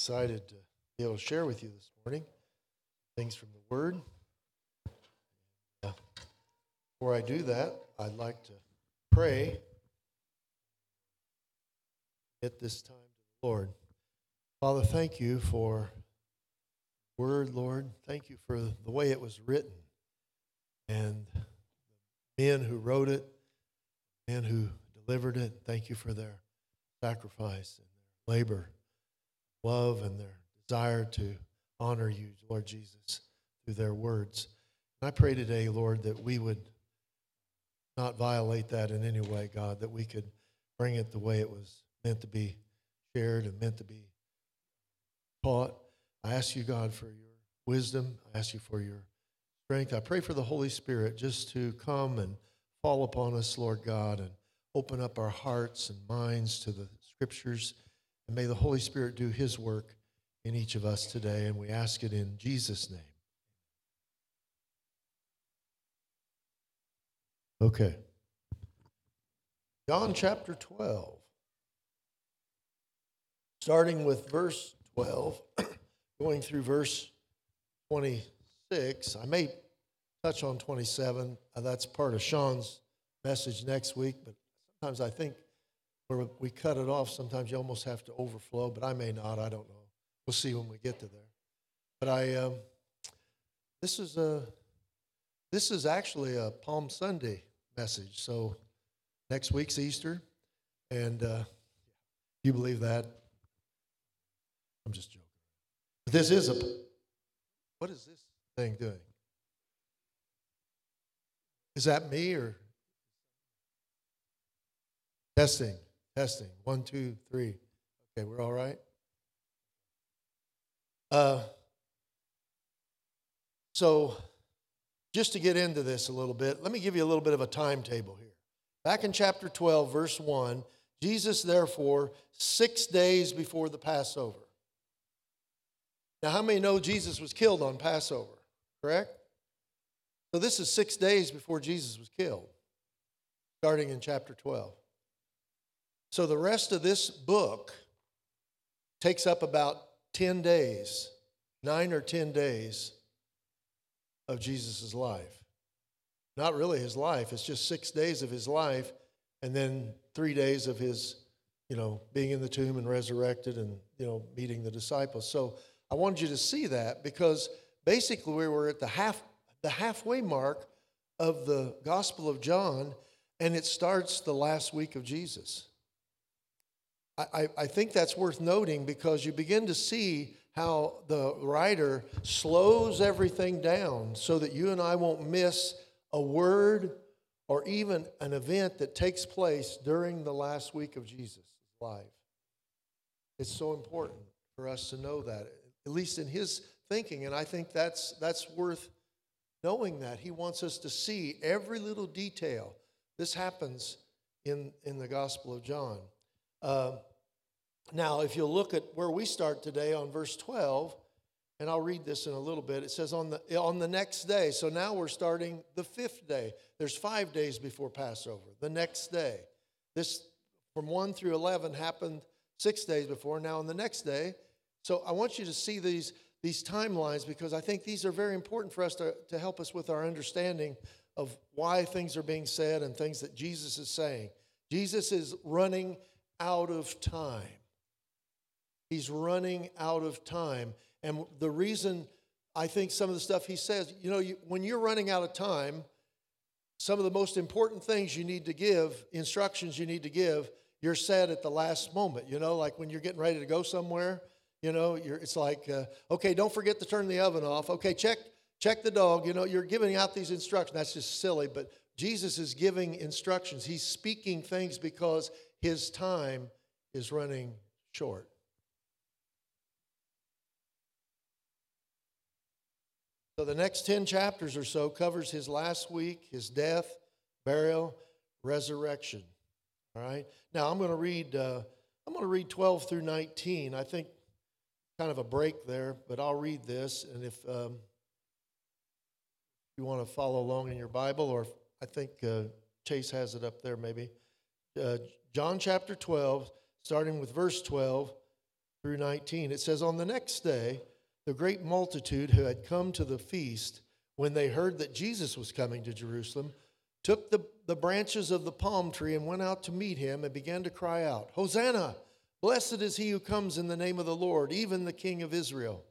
excited to be able to share with you this morning things from the Word. Uh, Before I do that, I'd like to pray. At this time to the Lord. Father, thank you for word, Lord. Thank you for the way it was written and the men who wrote it, men who delivered it. Thank you for their sacrifice and their labor, love, and their desire to honor you, Lord Jesus, through their words. And I pray today, Lord, that we would not violate that in any way, God, that we could bring it the way it was meant to be shared and meant to be taught. I ask you, God, for your wisdom. I ask you for your strength. I pray for the Holy Spirit just to come and fall upon us, Lord God, and open up our hearts and minds to the scriptures. And may the Holy Spirit do his work in each of us today. And we ask it in Jesus' name. Okay. John chapter 12 starting with verse 12, going through verse 26. I may touch on 27. Uh, that's part of Sean's message next week, but sometimes I think where we cut it off, sometimes you almost have to overflow, but I may not. I don't know. We'll see when we get to there. But I, um, this is a, this is actually a Palm Sunday message. So next week's Easter, and uh, you believe that? I'm just joking. But this is a. What is this thing doing? Is that me or? Testing, testing. One, two, three. Okay, we're all right. Uh, so, just to get into this a little bit, let me give you a little bit of a timetable here. Back in chapter 12, verse 1, Jesus, therefore, six days before the Passover, now, how many know Jesus was killed on Passover? Correct? So, this is six days before Jesus was killed, starting in chapter 12. So, the rest of this book takes up about 10 days, nine or 10 days of Jesus' life. Not really his life, it's just six days of his life, and then three days of his, you know, being in the tomb and resurrected and, you know, meeting the disciples. So, I wanted you to see that because basically we were at the half the halfway mark of the Gospel of John, and it starts the last week of Jesus. I, I think that's worth noting because you begin to see how the writer slows everything down so that you and I won't miss a word or even an event that takes place during the last week of Jesus' life. It's so important for us to know that at least in his thinking. And I think that's, that's worth knowing that. He wants us to see every little detail. This happens in, in the Gospel of John. Uh, now, if you'll look at where we start today on verse 12, and I'll read this in a little bit. It says on the on the next day. So now we're starting the fifth day. There's five days before Passover. The next day. This from 1 through 11 happened six days before. Now on the next day, so I want you to see these, these timelines because I think these are very important for us to, to help us with our understanding of why things are being said and things that Jesus is saying. Jesus is running out of time. He's running out of time. And the reason I think some of the stuff he says, you know, you, when you're running out of time, some of the most important things you need to give, instructions you need to give, you're said at the last moment. You know, like when you're getting ready to go somewhere you know, it's like, uh, okay, don't forget to turn the oven off. Okay, check check the dog. You know, you're giving out these instructions. That's just silly, but Jesus is giving instructions. He's speaking things because his time is running short. So the next 10 chapters or so covers his last week, his death, burial, resurrection. All right. Now I'm going to read. Uh, I'm going to read 12 through 19. I think kind of a break there, but I'll read this. And if um, you want to follow along in your Bible, or I think uh, Chase has it up there maybe. Uh, John chapter 12, starting with verse 12. through 19. It says, On the next day, the great multitude who had come to the feast, when they heard that Jesus was coming to Jerusalem, took the, the branches of the palm tree and went out to meet him and began to cry out, Hosanna! Blessed is he who comes in the name of the Lord, even the King of Israel.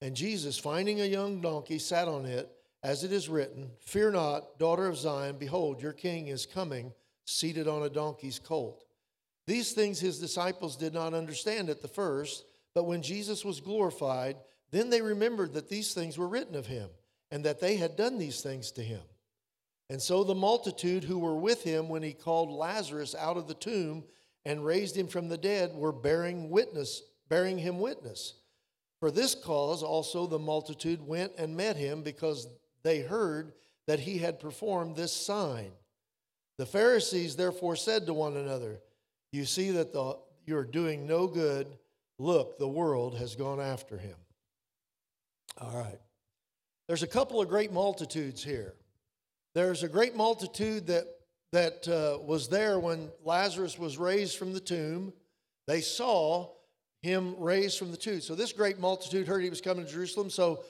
And Jesus, finding a young donkey, sat on it, as it is written, Fear not, daughter of Zion, behold, your king is coming, seated on a donkey's colt. These things his disciples did not understand at the first, but when Jesus was glorified, then they remembered that these things were written of him, and that they had done these things to him. And so the multitude who were with him when he called Lazarus out of the tomb and raised him from the dead were bearing witness, bearing him witness. For this cause also the multitude went and met him because they heard that he had performed this sign. The Pharisees therefore said to one another, You see that the, you're doing no good. Look, the world has gone after him. All right. There's a couple of great multitudes here. There's a great multitude that, that uh, was there when Lazarus was raised from the tomb. They saw him raised from the tomb. So this great multitude heard he was coming to Jerusalem, so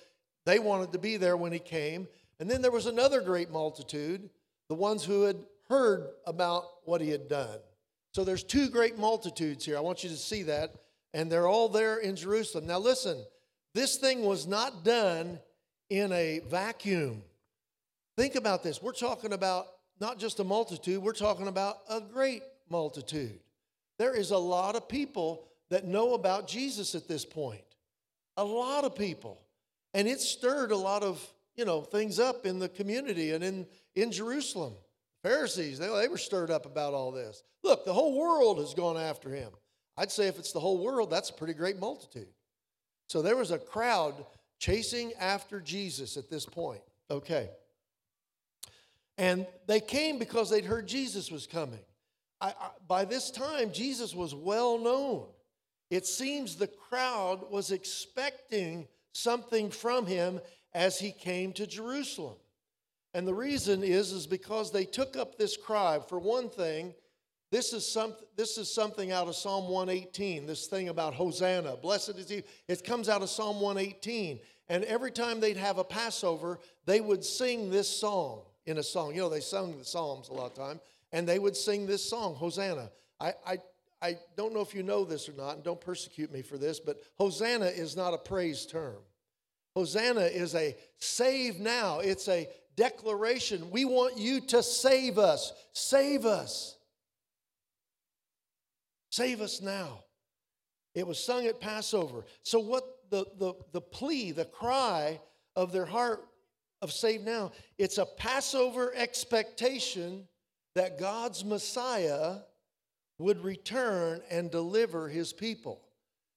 they wanted to be there when he came. And then there was another great multitude, the ones who had heard about what he had done. So there's two great multitudes here. I want you to see that. And they're all there in Jerusalem. Now listen, this thing was not done in a vacuum. Think about this. We're talking about not just a multitude, we're talking about a great multitude. There is a lot of people that know about Jesus at this point. A lot of people. And it stirred a lot of, you know, things up in the community and in, in Jerusalem. Pharisees, they, they were stirred up about all this. Look, the whole world has gone after him. I'd say if it's the whole world, that's a pretty great multitude. So there was a crowd chasing after Jesus at this point. Okay. And they came because they'd heard Jesus was coming. I, I, by this time, Jesus was well known. It seems the crowd was expecting something from him as he came to Jerusalem. And the reason is is because they took up this cry. For one thing, this is some, this is something out of Psalm 118, this thing about Hosanna. Blessed is he. It comes out of Psalm 118. And every time they'd have a Passover, they would sing this song in a song. You know, they sung the Psalms a lot of time, and they would sing this song, Hosanna. I, I I don't know if you know this or not, and don't persecute me for this, but Hosanna is not a praise term. Hosanna is a save now, it's a declaration. We want you to save us. Save us. Save us now. It was sung at Passover. So, what the, the, the plea, the cry of their heart of save now, it's a Passover expectation that God's Messiah would return and deliver his people.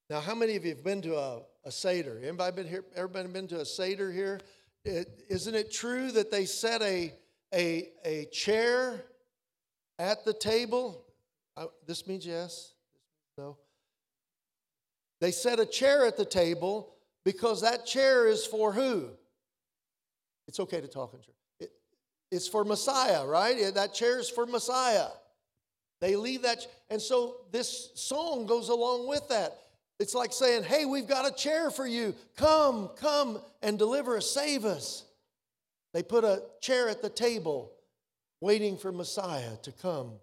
Now, how many of you have been to a, a Seder? Anybody been here? Everybody been to a Seder here? is isn't it true that they set a, a, a chair at the table? Uh, this means yes. This means no. They set a chair at the table because that chair is for who? It's okay to talk in church. It, it's for Messiah, right? That chair is for Messiah. They leave that. And so this song goes along with that. It's like saying, hey, we've got a chair for you. Come, come and deliver us, save us. They put a chair at the table waiting for Messiah to come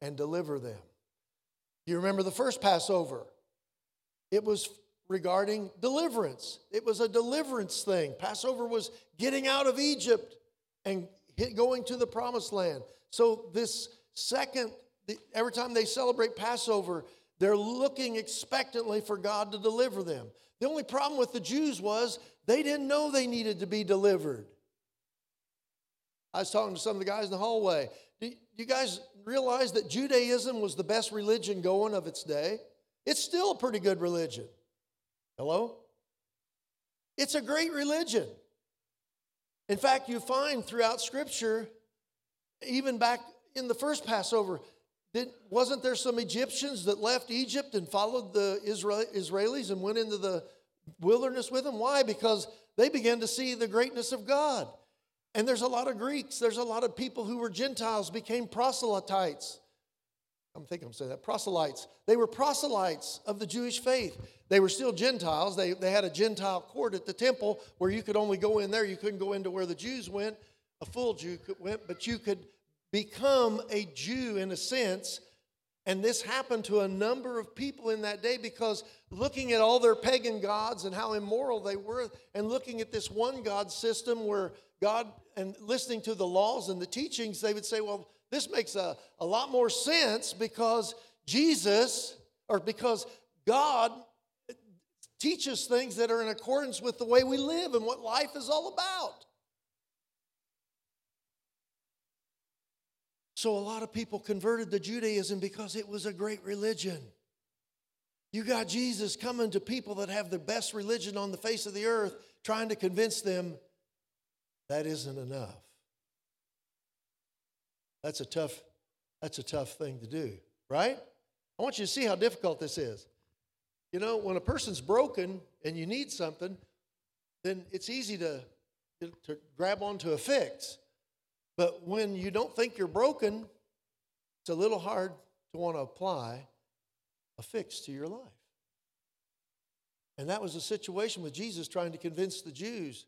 and deliver them. You remember the first Passover? It was regarding deliverance. It was a deliverance thing. Passover was getting out of Egypt and going to the promised land. So, this second every time they celebrate Passover, they're looking expectantly for God to deliver them. The only problem with the Jews was they didn't know they needed to be delivered. I was talking to some of the guys in the hallway. You guys realize that Judaism was the best religion going of its day? It's still a pretty good religion. Hello? It's a great religion. In fact, you find throughout Scripture, even back in the first Passover, did, wasn't there some Egyptians that left Egypt and followed the Israel, Israelis and went into the wilderness with them? Why? Because they began to see the greatness of God. And there's a lot of Greeks, there's a lot of people who were Gentiles, became proselytes. I'm thinking I'm saying that, proselytes. They were proselytes of the Jewish faith. They were still Gentiles. They, they had a Gentile court at the temple where you could only go in there. You couldn't go into where the Jews went. A full Jew could, went, but you could become a Jew in a sense. And this happened to a number of people in that day because looking at all their pagan gods and how immoral they were, and looking at this one God system where God, and listening to the laws and the teachings, they would say, well, this makes a, a lot more sense because Jesus, or because God teaches things that are in accordance with the way we live and what life is all about. So, a lot of people converted to Judaism because it was a great religion. You got Jesus coming to people that have the best religion on the face of the earth, trying to convince them that isn't enough. That's a tough, that's a tough thing to do, right? I want you to see how difficult this is. You know, when a person's broken and you need something, then it's easy to, to grab onto a fix. But when you don't think you're broken, it's a little hard to want to apply a fix to your life. And that was the situation with Jesus trying to convince the Jews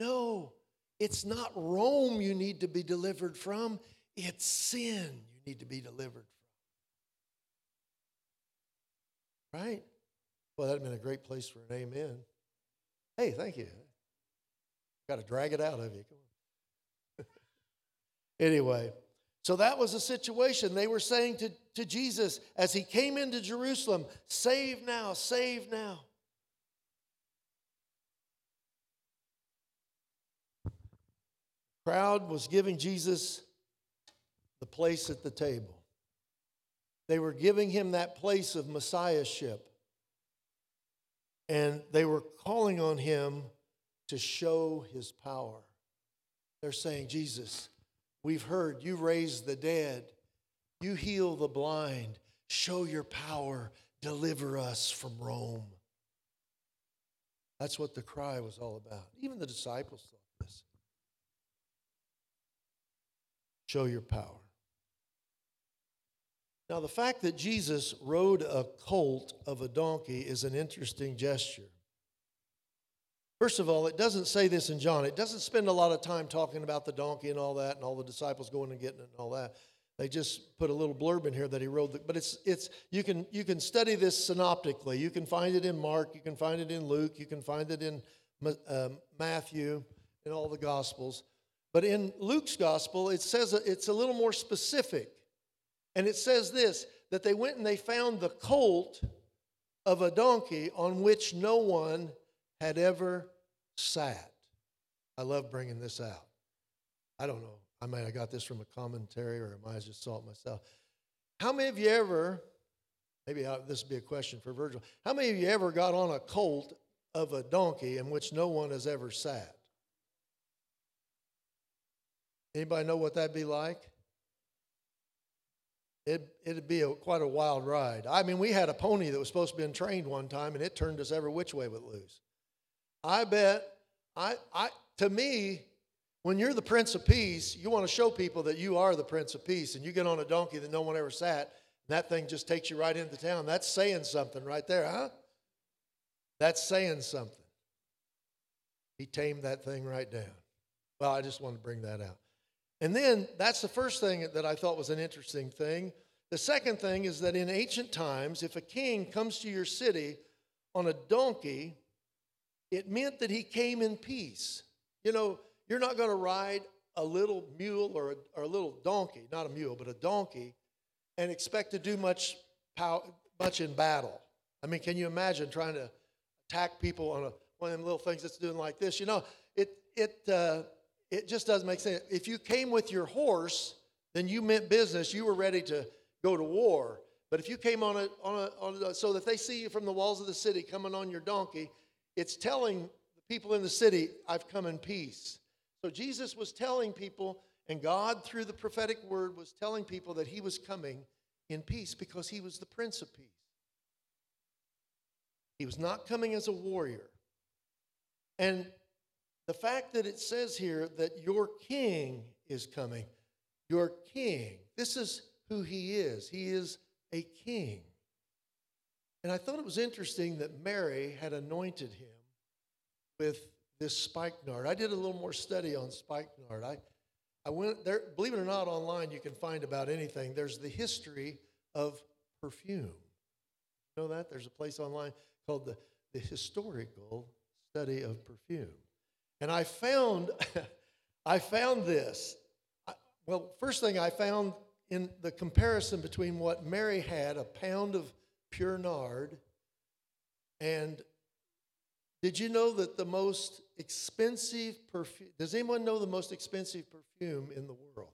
no, it's not Rome you need to be delivered from, it's sin you need to be delivered from. Right? Well, that'd been a great place for an amen. Hey, thank you. Got to drag it out of you. Anyway, so that was the situation. They were saying to, to Jesus as he came into Jerusalem, Save now, save now. Crowd was giving Jesus the place at the table. They were giving him that place of messiahship. And they were calling on him to show his power. They're saying, Jesus, We've heard you raise the dead, you heal the blind, show your power, deliver us from Rome. That's what the cry was all about. Even the disciples thought this. Show your power. Now, the fact that Jesus rode a colt of a donkey is an interesting gesture. First of all, it doesn't say this in John. It doesn't spend a lot of time talking about the donkey and all that and all the disciples going and getting it and all that. They just put a little blurb in here that he rode. The, but it's it's you can you can study this synoptically. You can find it in Mark. You can find it in Luke. You can find it in um, Matthew in all the Gospels. But in Luke's Gospel, it says it's a little more specific, and it says this that they went and they found the colt of a donkey on which no one had ever sat. I love bringing this out. I don't know. I might have got this from a commentary or I might have just saw it myself. How many of you ever, maybe this would be a question for Virgil, how many of you ever got on a colt of a donkey in which no one has ever sat? Anybody know what that'd be like? It, it'd be a, quite a wild ride. I mean, we had a pony that was supposed to be trained one time, and it turned us every which way but loose. I bet, I, I, to me, when you're the Prince of Peace, you want to show people that you are the Prince of Peace, and you get on a donkey that no one ever sat, and that thing just takes you right into town. That's saying something right there, huh? That's saying something. He tamed that thing right down. Well, I just want to bring that out. And then that's the first thing that I thought was an interesting thing. The second thing is that in ancient times, if a king comes to your city on a donkey, it meant that he came in peace. You know, you're not going to ride a little mule or a, or a, little donkey, not a mule, but a donkey, and expect to do much, pow, much in battle. I mean, can you imagine trying to attack people on a, one of them little things that's doing like this? You know, it, it, uh, it just doesn't make sense. If you came with your horse, then you meant business. You were ready to go to war. But if you came on a, on a, on a so that they see you from the walls of the city coming on your donkey, it's telling the people in the city, I've come in peace. So Jesus was telling people, and God, through the prophetic word, was telling people that he was coming in peace because he was the Prince of Peace. He was not coming as a warrior. And the fact that it says here that your king is coming, your king, this is who he is. He is a king. And I thought it was interesting that Mary had anointed him with this spikenard. I did a little more study on spikenard. I, I went there, believe it or not, online you can find about anything. There's the history of perfume. You know that? There's a place online called the, the Historical Study of Perfume. And I found, I found this. Well, first thing I found in the comparison between what Mary had, a pound of pure nard, and did you know that the most expensive perfume, does anyone know the most expensive perfume in the world?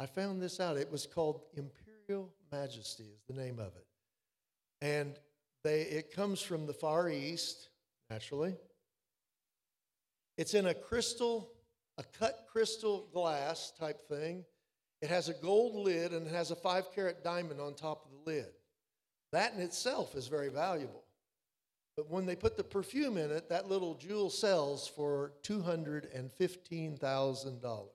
I found this out. It was called Imperial Majesty, is the name of it. And they, it comes from the Far East, naturally. It's in a crystal, a cut crystal glass type thing. It has a gold lid and it has a five carat diamond on top of the lid. That in itself is very valuable. But when they put the perfume in it, that little jewel sells for $215,000.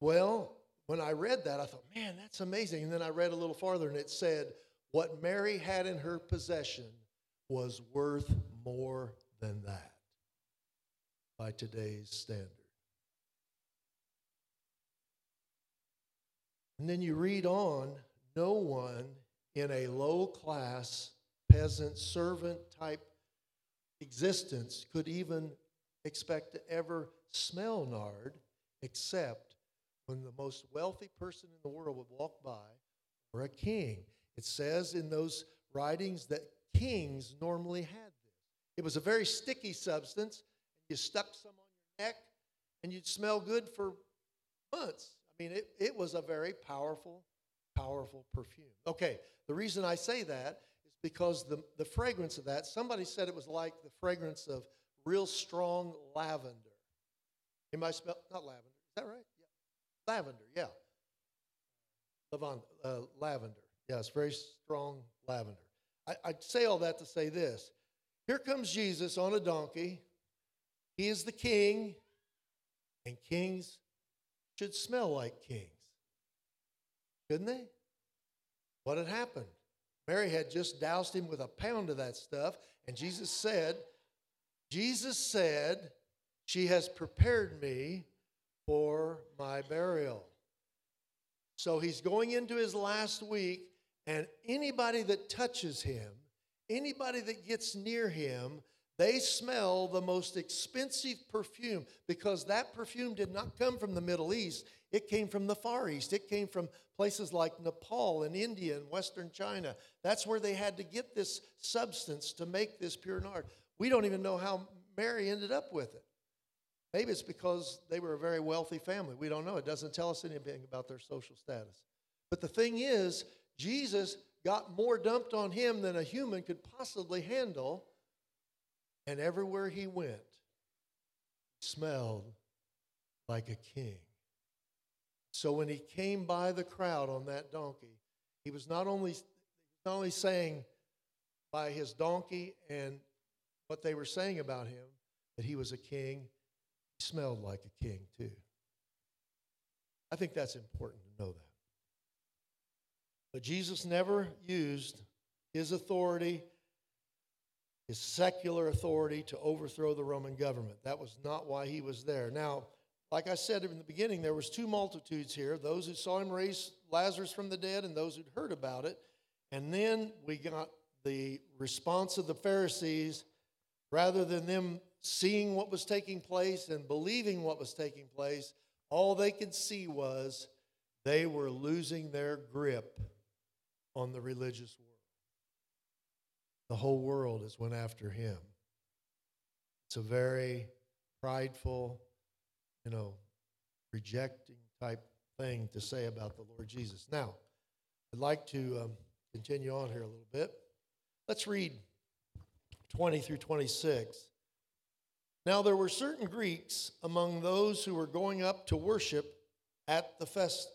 Well, when I read that, I thought, man, that's amazing. And then I read a little farther and it said, what Mary had in her possession was worth more than that by today's standard. And then you read on no one in a low class peasant servant type existence could even expect to ever smell nard except when the most wealthy person in the world would walk by or a king. It says in those writings that kings normally had this. It was a very sticky substance. You stuck some on your neck and you'd smell good for months. I mean, it, it was a very powerful, powerful perfume. Okay, the reason I say that is because the, the fragrance of that, somebody said it was like the fragrance of real strong lavender. Anybody smell? Not lavender. Is that right? Yeah. Lavender, yeah. Lavand, uh, lavender. Yes, very strong lavender. I, I say all that to say this. Here comes Jesus on a donkey. He is the king, and kings should smell like kings. Shouldn't they? What had happened? Mary had just doused him with a pound of that stuff, and Jesus said, Jesus said, She has prepared me for my burial. So he's going into his last week, and anybody that touches him, anybody that gets near him, they smell the most expensive perfume because that perfume did not come from the Middle East. It came from the Far East. It came from places like Nepal and India and Western China. That's where they had to get this substance to make this pure nard. We don't even know how Mary ended up with it. Maybe it's because they were a very wealthy family. We don't know. It doesn't tell us anything about their social status. But the thing is, Jesus got more dumped on him than a human could possibly handle and everywhere he went, he smelled like a king. So when he came by the crowd on that donkey, he was not only, not only saying by his donkey and what they were saying about him that he was a king, he smelled like a king too. I think that's important to know that. But Jesus never used his authority his secular authority to overthrow the Roman government. That was not why he was there. Now, like I said in the beginning, there was two multitudes here, those who saw him raise Lazarus from the dead and those who'd heard about it. And then we got the response of the Pharisees rather than them seeing what was taking place and believing what was taking place, all they could see was they were losing their grip on the religious world. The whole world has went after him. It's a very prideful, you know, rejecting type thing to say about the Lord Jesus. Now, I'd like to um, continue on here a little bit. Let's read 20 through 26. Now, there were certain Greeks among those who were going up to worship at the fest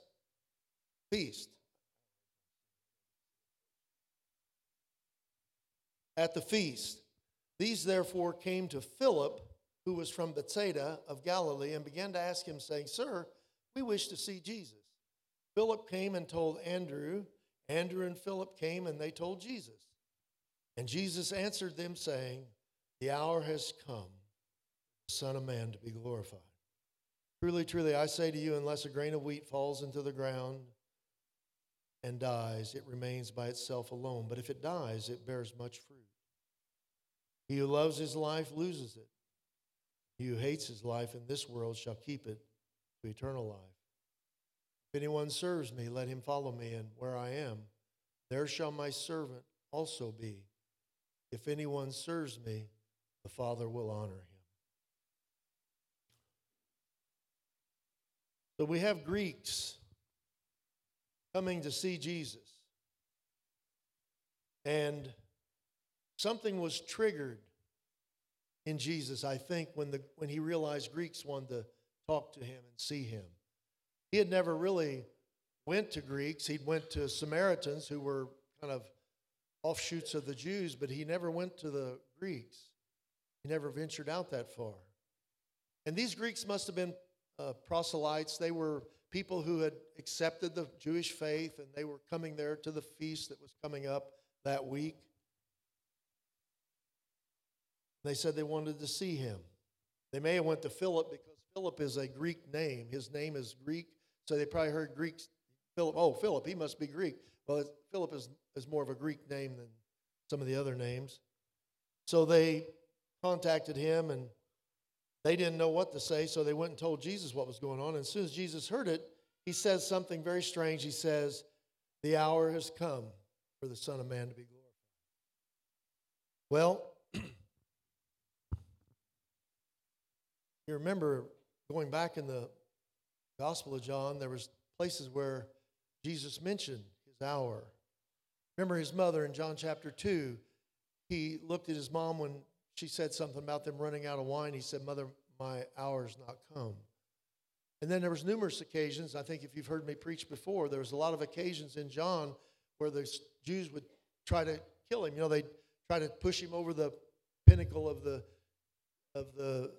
feast. At the feast. These therefore came to Philip, who was from Bethsaida of Galilee, and began to ask him, saying, Sir, we wish to see Jesus. Philip came and told Andrew. Andrew and Philip came and they told Jesus. And Jesus answered them, saying, The hour has come, the Son of Man to be glorified. Truly, truly, I say to you, unless a grain of wheat falls into the ground and dies, it remains by itself alone. But if it dies, it bears much fruit. He who loves his life loses it. He who hates his life in this world shall keep it to eternal life. If anyone serves me, let him follow me, and where I am, there shall my servant also be. If anyone serves me, the Father will honor him. So we have Greeks coming to see Jesus. And something was triggered in Jesus, I think, when, the, when he realized Greeks wanted to talk to him and see him. He had never really went to Greeks. He'd went to Samaritans who were kind of offshoots of the Jews, but he never went to the Greeks. He never ventured out that far. And these Greeks must have been uh, proselytes. They were people who had accepted the Jewish faith and they were coming there to the feast that was coming up that week. They said they wanted to see him. They may have went to Philip because Philip is a Greek name. His name is Greek, so they probably heard Greek Philip, oh, Philip, he must be Greek. Well, Philip is, is more of a Greek name than some of the other names. So they contacted him and they didn't know what to say, so they went and told Jesus what was going on. And as soon as Jesus heard it, he says something very strange. He says, The hour has come for the Son of Man to be glorified. Well, you remember going back in the Gospel of John, there was places where Jesus mentioned his hour. Remember his mother in John chapter 2, he looked at his mom when she said something about them running out of wine. He said, Mother, my hour's not come. And then there was numerous occasions, I think if you've heard me preach before, there was a lot of occasions in John where the Jews would try to kill him. You know, they'd try to push him over the pinnacle of the of the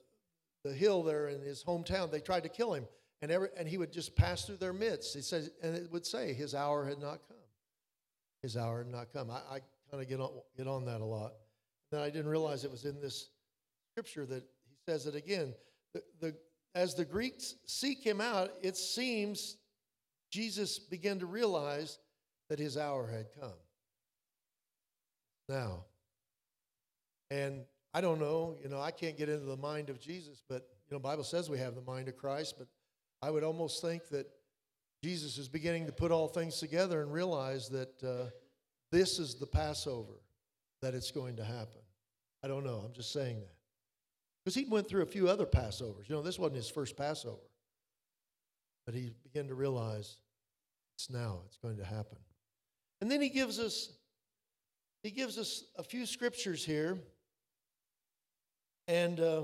the hill there in his hometown. They tried to kill him, and every, and he would just pass through their midst. He says, and it would say, his hour had not come. His hour had not come. I, I kind of get on get on that a lot. I didn't realize it was in this scripture that he says it again. The, the as the Greeks seek him out, it seems Jesus began to realize that his hour had come. Now, and I don't know, you know, I can't get into the mind of Jesus, but you know, Bible says we have the mind of Christ, but I would almost think that Jesus is beginning to put all things together and realize that uh, this is the Passover that it's going to happen. I don't know. I'm just saying that. Because he went through a few other Passovers. You know, this wasn't his first Passover. But he began to realize it's now, it's going to happen. And then he gives us he gives us a few scriptures here and uh,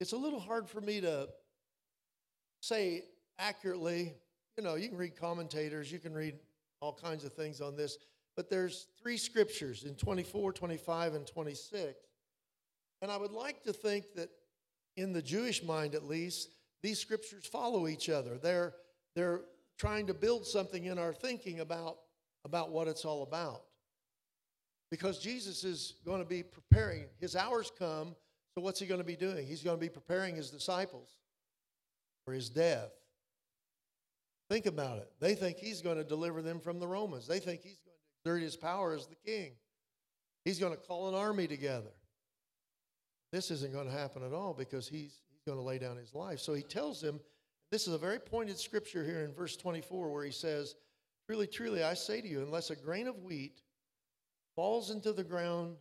it's a little hard for me to say accurately. You know, you can read commentators, you can read all kinds of things on this, but there's three scriptures in 24, 25, and 26. And I would like to think that in the Jewish mind at least, these scriptures follow each other. They're, they're trying to build something in our thinking about, about what it's all about. Because Jesus is going to be preparing, his hours come so, what's he going to be doing? He's going to be preparing his disciples for his death. Think about it. They think he's going to deliver them from the Romans, they think he's going to exert his power as the king. He's going to call an army together. This isn't going to happen at all because he's, he's going to lay down his life. So he tells them, this is a very pointed scripture here in verse 24 where he says, Truly, truly, I say to you, unless a grain of wheat falls into the ground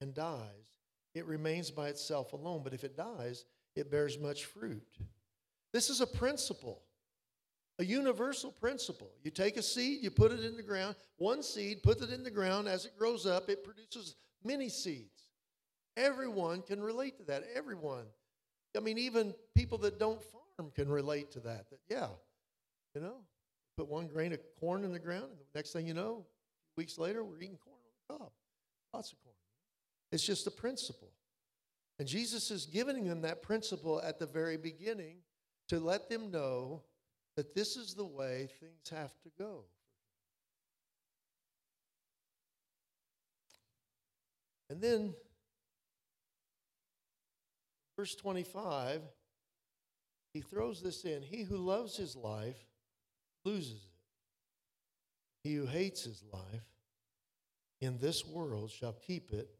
and dies, it remains by itself alone. But if it dies, it bears much fruit. This is a principle, a universal principle. You take a seed, you put it in the ground, one seed, put it in the ground. As it grows up, it produces many seeds. Everyone can relate to that. Everyone. I mean, even people that don't farm can relate to that. That, yeah, you know, put one grain of corn in the ground, and the next thing you know, weeks later, we're eating corn on the cob. Lots of corn. It's just a principle. And Jesus is giving them that principle at the very beginning to let them know that this is the way things have to go. And then, verse 25, he throws this in He who loves his life loses it. He who hates his life in this world shall keep it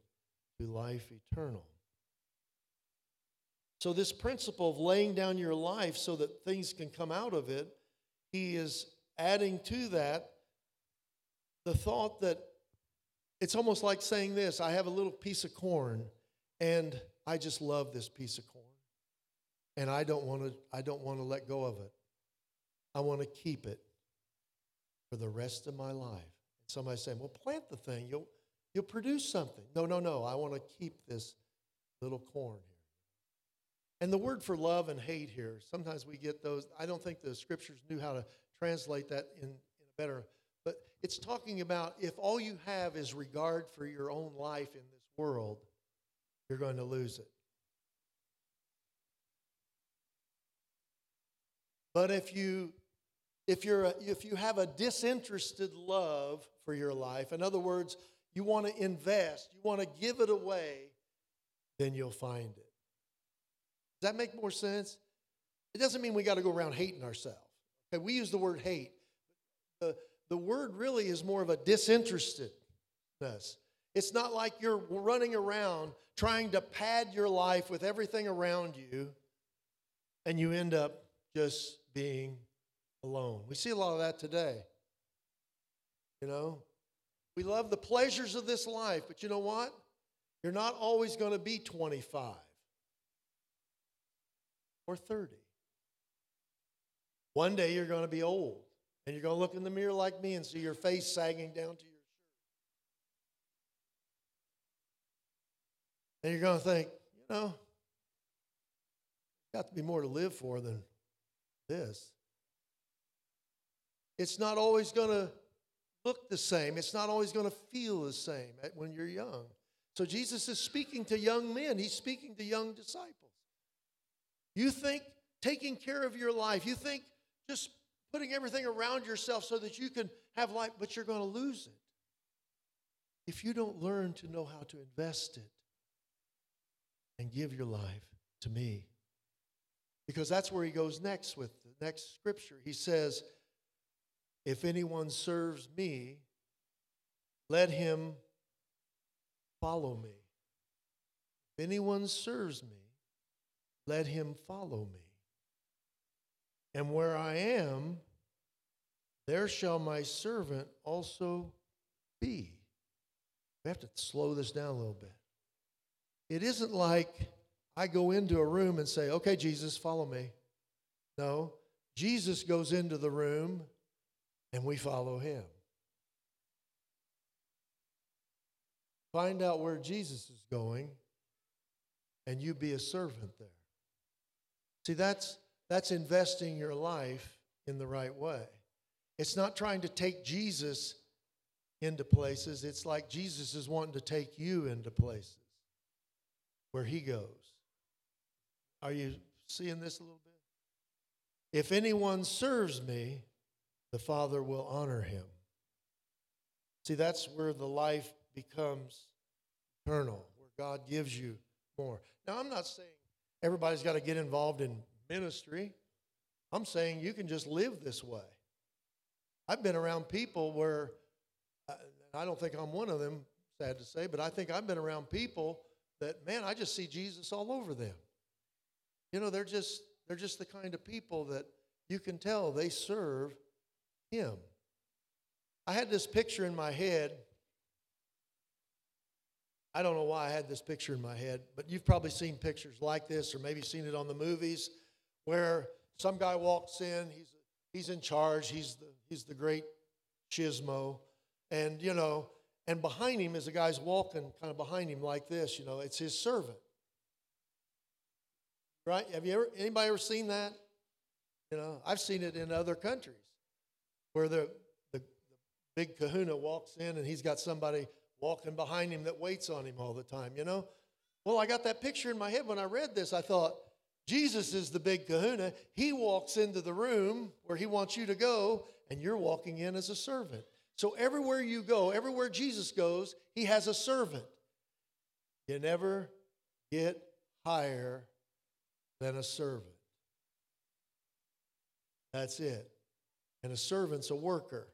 to life eternal. So, this principle of laying down your life so that things can come out of it, he is adding to that the thought that it's almost like saying this I have a little piece of corn, and I just love this piece of corn. And I don't want to, I don't want to let go of it. I want to keep it for the rest of my life. Somebody saying, Well, plant the thing, you'll, you'll produce something. No, no, no. I want to keep this little corn here. And the word for love and hate here, sometimes we get those. I don't think the scriptures knew how to translate that in, in a better, but it's talking about if all you have is regard for your own life in this world, you're going to lose it. But if you if you're a, if you have a disinterested love for your life, in other words, you want to invest, you want to give it away, then you'll find it. Does that make more sense? It doesn't mean we got to go around hating ourselves. Okay, we use the word hate. The, the word really is more of a disinterestedness. It's not like you're running around trying to pad your life with everything around you and you end up just being alone. We see a lot of that today. You know, we love the pleasures of this life, but you know what? You're not always going to be 25 or 30. One day you're going to be old and you're going to look in the mirror like me and see your face sagging down to your And you're going to think, you know, got to be more to live for than this. It's not always going to look the same. It's not always going to feel the same when you're young. So Jesus is speaking to young men, he's speaking to young disciples. You think taking care of your life, you think just putting everything around yourself so that you can have life, but you're going to lose it if you don't learn to know how to invest it and give your life to me. Because that's where he goes next with the next scripture. He says, If anyone serves me, let him follow me. If anyone serves me, let him follow me. And where I am, there shall my servant also be. We have to slow this down a little bit. It isn't like I go into a room and say, okay, Jesus, follow me. No, Jesus goes into the room and we follow him. Find out where Jesus is going and you be a servant there. See, that's, that's investing your life in the right way. It's not trying to take Jesus into places, it's like Jesus is wanting to take you into places where he goes. Are you seeing this a little bit? If anyone serves me, the Father will honor him. See, that's where the life becomes eternal, where God gives you more. Now, I'm not saying everybody's got to get involved in ministry. I'm saying you can just live this way. I've been around people where, I don't think I'm one of them, sad to say, but I think I've been around people that, man, I just see Jesus all over them. You know, they're just they're just the kind of people that you can tell they serve him. I had this picture in my head I don't know why I had this picture in my head, but you've probably seen pictures like this or maybe seen it on the movies where some guy walks in, he's, he's in charge, he's the, he's the great chismo, and, you know, and behind him is a guy's walking kind of behind him like this, you know, it's his servant. Right? Have you ever, anybody ever seen that? You know, I've seen it in other countries where the, the, the big kahuna walks in and he's got somebody walking behind him that waits on him all the time, you know? Well, I got that picture in my head when I read this. I thought, Jesus is the big kahuna. He walks into the room where he wants you to go, and you're walking in as a servant. So everywhere you go, everywhere Jesus goes, he has a servant. You never get higher than a servant. That's it. And a servant's a worker.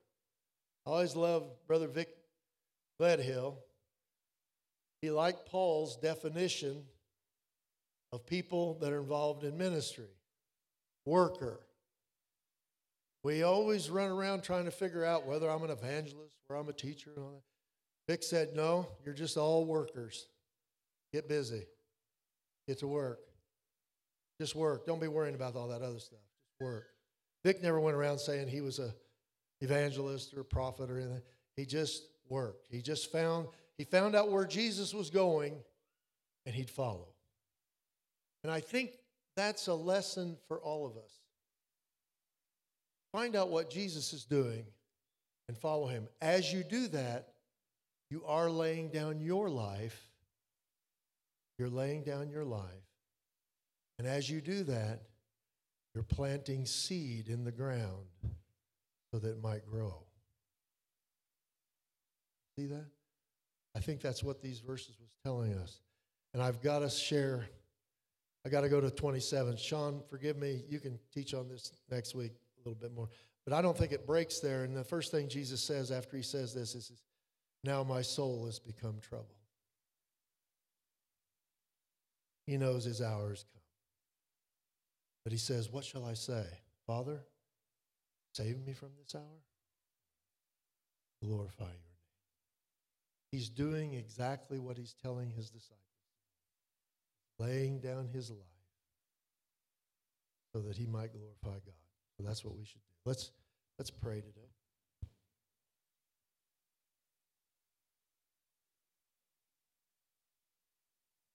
I always love Brother Vic Ledhill. He liked Paul's definition of people that are involved in ministry worker. We always run around trying to figure out whether I'm an evangelist or I'm a teacher. Vic said, No, you're just all workers. Get busy, get to work. Just work. Don't be worrying about all that other stuff. Just work. Vic never went around saying he was a evangelist or a prophet or anything. He just worked. He just found he found out where Jesus was going and he'd follow. And I think that's a lesson for all of us. Find out what Jesus is doing and follow him. As you do that, you are laying down your life. You're laying down your life. And as you do that, you're planting seed in the ground so that it might grow. See that? I think that's what these verses was telling us. And I've got to share I got to go to 27. Sean, forgive me. You can teach on this next week little bit more. But I don't think it breaks there. And the first thing Jesus says after he says this is, Now my soul has become troubled. He knows his hour has come. But he says, What shall I say? Father, save me from this hour. Glorify your name. He's doing exactly what he's telling his disciples laying down his life so that he might glorify God. That's what we should do. Let's let's pray today.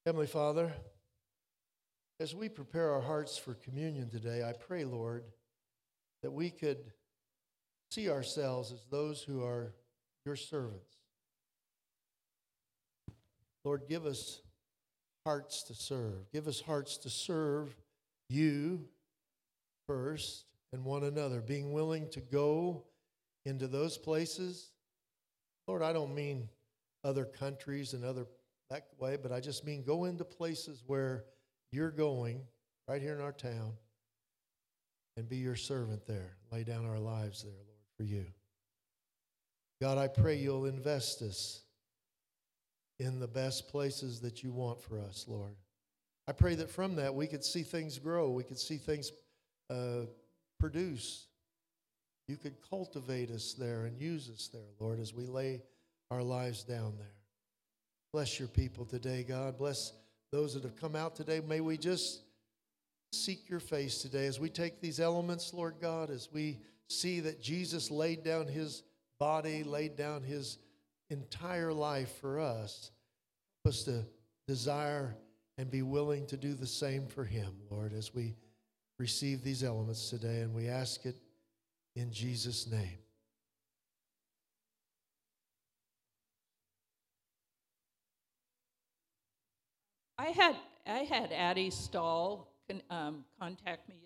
Heavenly Father, as we prepare our hearts for communion today, I pray, Lord, that we could see ourselves as those who are your servants. Lord, give us hearts to serve. Give us hearts to serve you first and one another, being willing to go into those places. Lord, I don't mean other countries and other that way, but I just mean go into places where you're going, right here in our town, and be your servant there. Lay down our lives there, Lord, for you. God, I pray you'll invest us in the best places that you want for us, Lord. I pray that from that we could see things grow, we could see things uh, produce. You could cultivate us there and use us there, Lord, as we lay our lives down there. Bless your people today, God. Bless those that have come out today. May we just seek your face today as we take these elements, Lord God, as we see that Jesus laid down his body, laid down his entire life for us. Help us to desire and be willing to do the same for Him, Lord, as we receive these elements today. And we ask it in Jesus' name. I had I had Addie Stahl um, contact me